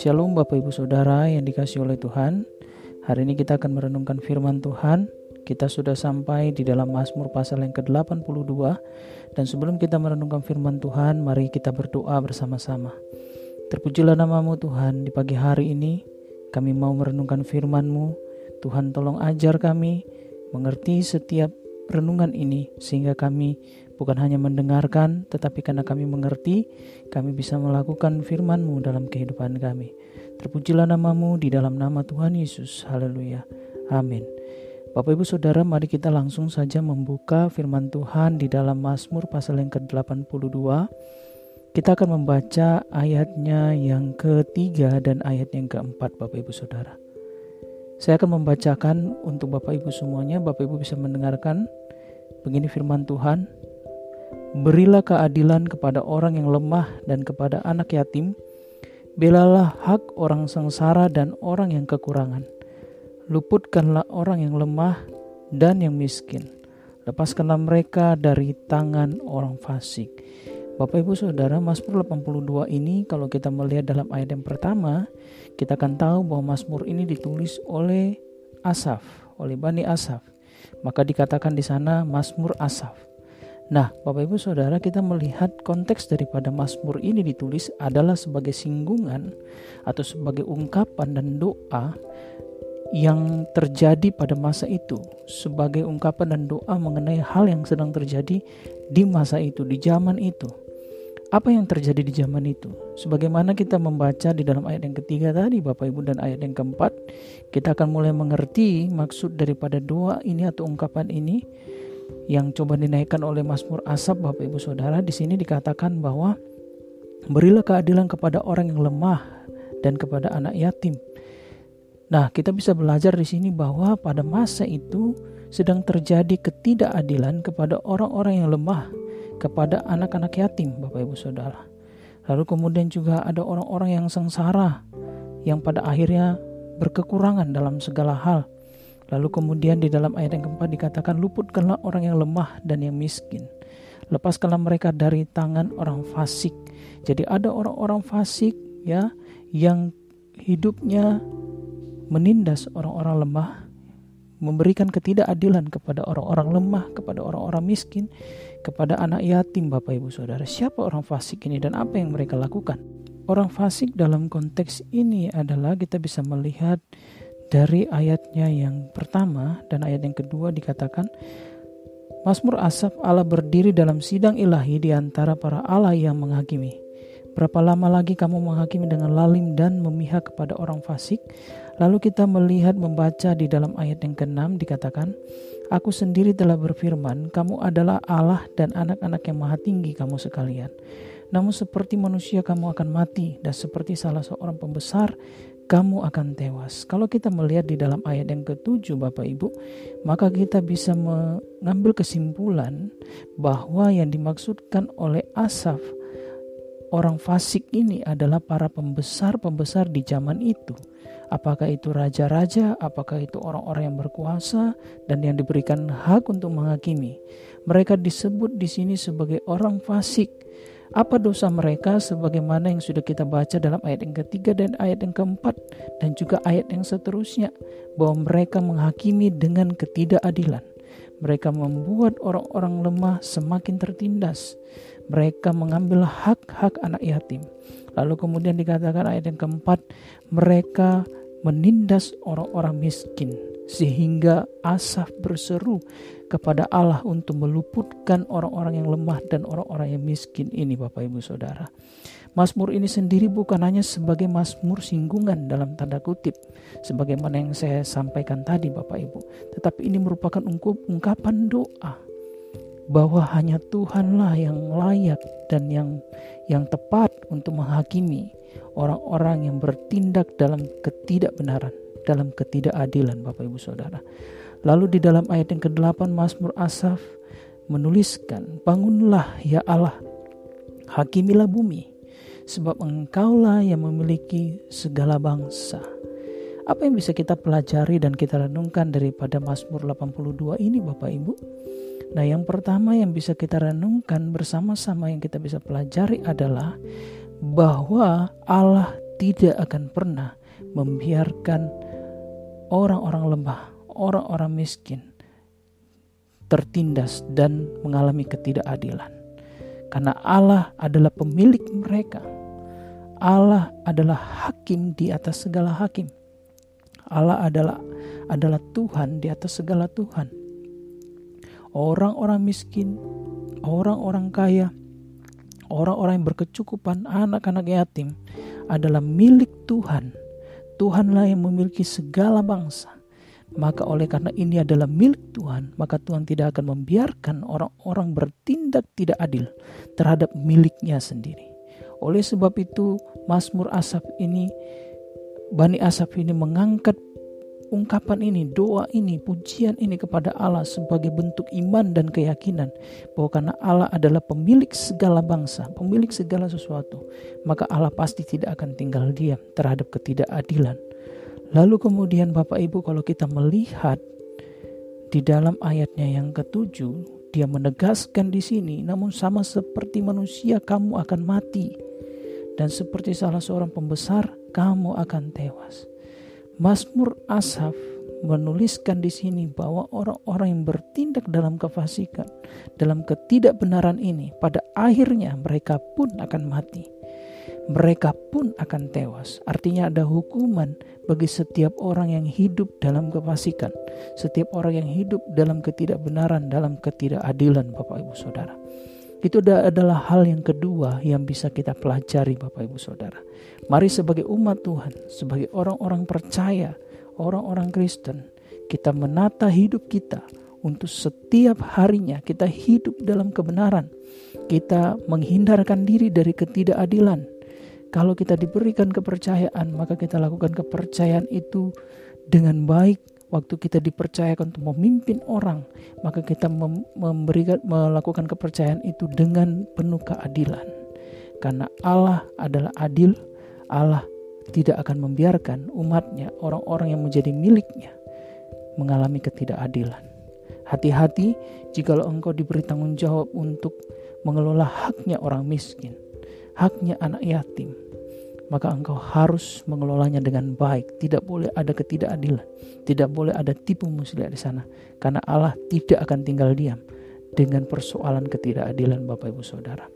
Shalom Bapak Ibu Saudara yang dikasih oleh Tuhan. Hari ini kita akan merenungkan firman Tuhan. Kita sudah sampai di dalam Mazmur pasal yang ke-82 Dan sebelum kita merenungkan firman Tuhan Mari kita berdoa bersama-sama. Terpujilah namamu Tuhan di pagi hari ini. Kami mau merenungkan firman-Mu. Tuhan tolong ajar kami Mengerti setiap renungan ini Sehingga kami bukan hanya mendengarkan, tetapi karena kami mengerti, kami bisa melakukan firman-Mu dalam kehidupan kami. Terpujilah namamu di dalam nama Tuhan Yesus. Haleluya. Amin. Bapak Ibu Saudara, mari kita langsung saja membuka firman Tuhan di dalam Mazmur pasal yang ke-82. Kita akan membaca ayatnya yang ketiga dan ayat yang keempat Bapak Ibu Saudara. Saya akan membacakan untuk Bapak Ibu semuanya, Bapak Ibu bisa mendengarkan. Begini firman Tuhan, Berilah keadilan kepada orang yang lemah dan kepada anak yatim. Belalah hak orang sengsara dan orang yang kekurangan. Luputkanlah orang yang lemah dan yang miskin. Lepaskanlah mereka dari tangan orang fasik. Bapak Ibu Saudara, Mazmur 82 ini kalau kita melihat dalam ayat yang pertama, kita akan tahu bahwa Mazmur ini ditulis oleh Asaf, oleh Bani Asaf. Maka dikatakan di sana Mazmur Asaf. Nah, Bapak Ibu Saudara, kita melihat konteks daripada Mazmur ini ditulis adalah sebagai singgungan atau sebagai ungkapan dan doa yang terjadi pada masa itu, sebagai ungkapan dan doa mengenai hal yang sedang terjadi di masa itu, di zaman itu. Apa yang terjadi di zaman itu? Sebagaimana kita membaca di dalam ayat yang ketiga tadi, Bapak Ibu, dan ayat yang keempat, kita akan mulai mengerti maksud daripada doa ini atau ungkapan ini yang coba dinaikkan oleh Mazmur Asap Bapak Ibu Saudara di sini dikatakan bahwa berilah keadilan kepada orang yang lemah dan kepada anak yatim. Nah, kita bisa belajar di sini bahwa pada masa itu sedang terjadi ketidakadilan kepada orang-orang yang lemah, kepada anak-anak yatim, Bapak Ibu Saudara. Lalu kemudian juga ada orang-orang yang sengsara yang pada akhirnya berkekurangan dalam segala hal. Lalu kemudian di dalam ayat yang keempat dikatakan luputkanlah orang yang lemah dan yang miskin. Lepaskanlah mereka dari tangan orang fasik. Jadi ada orang-orang fasik ya yang hidupnya menindas orang-orang lemah, memberikan ketidakadilan kepada orang-orang lemah, kepada orang-orang miskin, kepada anak yatim Bapak Ibu Saudara. Siapa orang fasik ini dan apa yang mereka lakukan? Orang fasik dalam konteks ini adalah kita bisa melihat dari ayatnya yang pertama dan ayat yang kedua dikatakan Mazmur Asaf Allah berdiri dalam sidang ilahi di antara para Allah yang menghakimi. Berapa lama lagi kamu menghakimi dengan lalim dan memihak kepada orang fasik? Lalu kita melihat membaca di dalam ayat yang keenam dikatakan, Aku sendiri telah berfirman, kamu adalah Allah dan anak-anak yang maha tinggi kamu sekalian. Namun seperti manusia kamu akan mati dan seperti salah seorang pembesar kamu akan tewas. Kalau kita melihat di dalam ayat yang ketujuh Bapak Ibu, maka kita bisa mengambil kesimpulan bahwa yang dimaksudkan oleh Asaf orang fasik ini adalah para pembesar-pembesar di zaman itu. Apakah itu raja-raja, apakah itu orang-orang yang berkuasa dan yang diberikan hak untuk menghakimi. Mereka disebut di sini sebagai orang fasik apa dosa mereka sebagaimana yang sudah kita baca dalam ayat yang ketiga dan ayat yang keempat dan juga ayat yang seterusnya bahwa mereka menghakimi dengan ketidakadilan. Mereka membuat orang-orang lemah semakin tertindas. Mereka mengambil hak-hak anak yatim. Lalu kemudian dikatakan ayat yang keempat, mereka menindas orang-orang miskin sehingga Asaf berseru kepada Allah untuk meluputkan orang-orang yang lemah dan orang-orang yang miskin ini Bapak Ibu Saudara. Mazmur ini sendiri bukan hanya sebagai mazmur singgungan dalam tanda kutip sebagaimana yang saya sampaikan tadi Bapak Ibu, tetapi ini merupakan ungkapan doa bahwa hanya Tuhanlah yang layak dan yang yang tepat untuk menghakimi orang-orang yang bertindak dalam ketidakbenaran, dalam ketidakadilan Bapak Ibu Saudara. Lalu di dalam ayat yang ke-8 Mazmur Asaf menuliskan, Bangunlah ya Allah, hakimilah bumi, sebab engkaulah yang memiliki segala bangsa. Apa yang bisa kita pelajari dan kita renungkan daripada Mazmur 82 ini Bapak Ibu? Nah, yang pertama yang bisa kita renungkan bersama-sama yang kita bisa pelajari adalah bahwa Allah tidak akan pernah membiarkan orang-orang lemah, orang-orang miskin tertindas dan mengalami ketidakadilan. Karena Allah adalah pemilik mereka. Allah adalah hakim di atas segala hakim. Allah adalah adalah Tuhan di atas segala Tuhan. Orang-orang miskin, orang-orang kaya, orang-orang yang berkecukupan, anak-anak yatim adalah milik Tuhan. Tuhanlah yang memiliki segala bangsa. Maka oleh karena ini adalah milik Tuhan, maka Tuhan tidak akan membiarkan orang-orang bertindak tidak adil terhadap miliknya sendiri. Oleh sebab itu, Mazmur Asaf ini Bani Asaf ini mengangkat ungkapan ini, doa ini, pujian ini kepada Allah sebagai bentuk iman dan keyakinan bahwa karena Allah adalah pemilik segala bangsa, pemilik segala sesuatu, maka Allah pasti tidak akan tinggal diam terhadap ketidakadilan. Lalu kemudian Bapak Ibu kalau kita melihat di dalam ayatnya yang ketujuh, dia menegaskan di sini, namun sama seperti manusia kamu akan mati dan seperti salah seorang pembesar kamu akan tewas. Mazmur Asaf menuliskan di sini bahwa orang-orang yang bertindak dalam kefasikan, dalam ketidakbenaran ini, pada akhirnya mereka pun akan mati. Mereka pun akan tewas. Artinya ada hukuman bagi setiap orang yang hidup dalam kefasikan, setiap orang yang hidup dalam ketidakbenaran, dalam ketidakadilan, Bapak Ibu Saudara. Itu adalah hal yang kedua yang bisa kita pelajari Bapak Ibu Saudara. Mari sebagai umat Tuhan, sebagai orang-orang percaya, orang-orang Kristen, kita menata hidup kita untuk setiap harinya kita hidup dalam kebenaran. Kita menghindarkan diri dari ketidakadilan. Kalau kita diberikan kepercayaan, maka kita lakukan kepercayaan itu dengan baik waktu kita dipercayakan untuk memimpin orang, maka kita memberikan melakukan kepercayaan itu dengan penuh keadilan. Karena Allah adalah adil, Allah tidak akan membiarkan umatnya, orang-orang yang menjadi miliknya, mengalami ketidakadilan. Hati-hati jika engkau diberi tanggung jawab untuk mengelola haknya orang miskin, haknya anak yatim, maka engkau harus mengelolanya dengan baik. Tidak boleh ada ketidakadilan, tidak boleh ada tipu muslihat di sana, karena Allah tidak akan tinggal diam dengan persoalan ketidakadilan Bapak Ibu Saudara.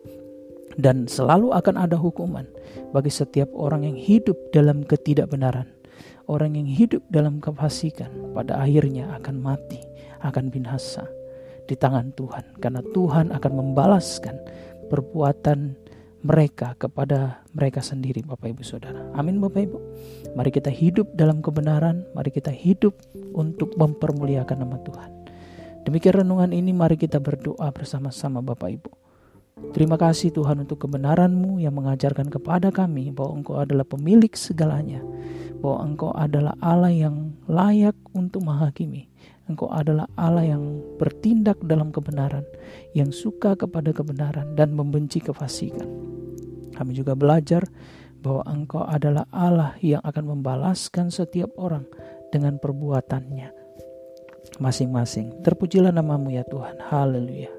Dan selalu akan ada hukuman bagi setiap orang yang hidup dalam ketidakbenaran. Orang yang hidup dalam kefasikan pada akhirnya akan mati, akan binasa di tangan Tuhan. Karena Tuhan akan membalaskan perbuatan mereka kepada mereka sendiri Bapak Ibu Saudara. Amin Bapak Ibu. Mari kita hidup dalam kebenaran, mari kita hidup untuk mempermuliakan nama Tuhan. Demikian renungan ini mari kita berdoa bersama-sama Bapak Ibu. Terima kasih Tuhan untuk kebenaran-Mu yang mengajarkan kepada kami bahwa Engkau adalah pemilik segalanya, bahwa Engkau adalah Allah yang layak untuk menghakimi, Engkau adalah Allah yang bertindak dalam kebenaran, yang suka kepada kebenaran dan membenci kefasikan. Kami juga belajar bahwa Engkau adalah Allah yang akan membalaskan setiap orang dengan perbuatannya masing-masing. Terpujilah namamu ya Tuhan. Haleluya.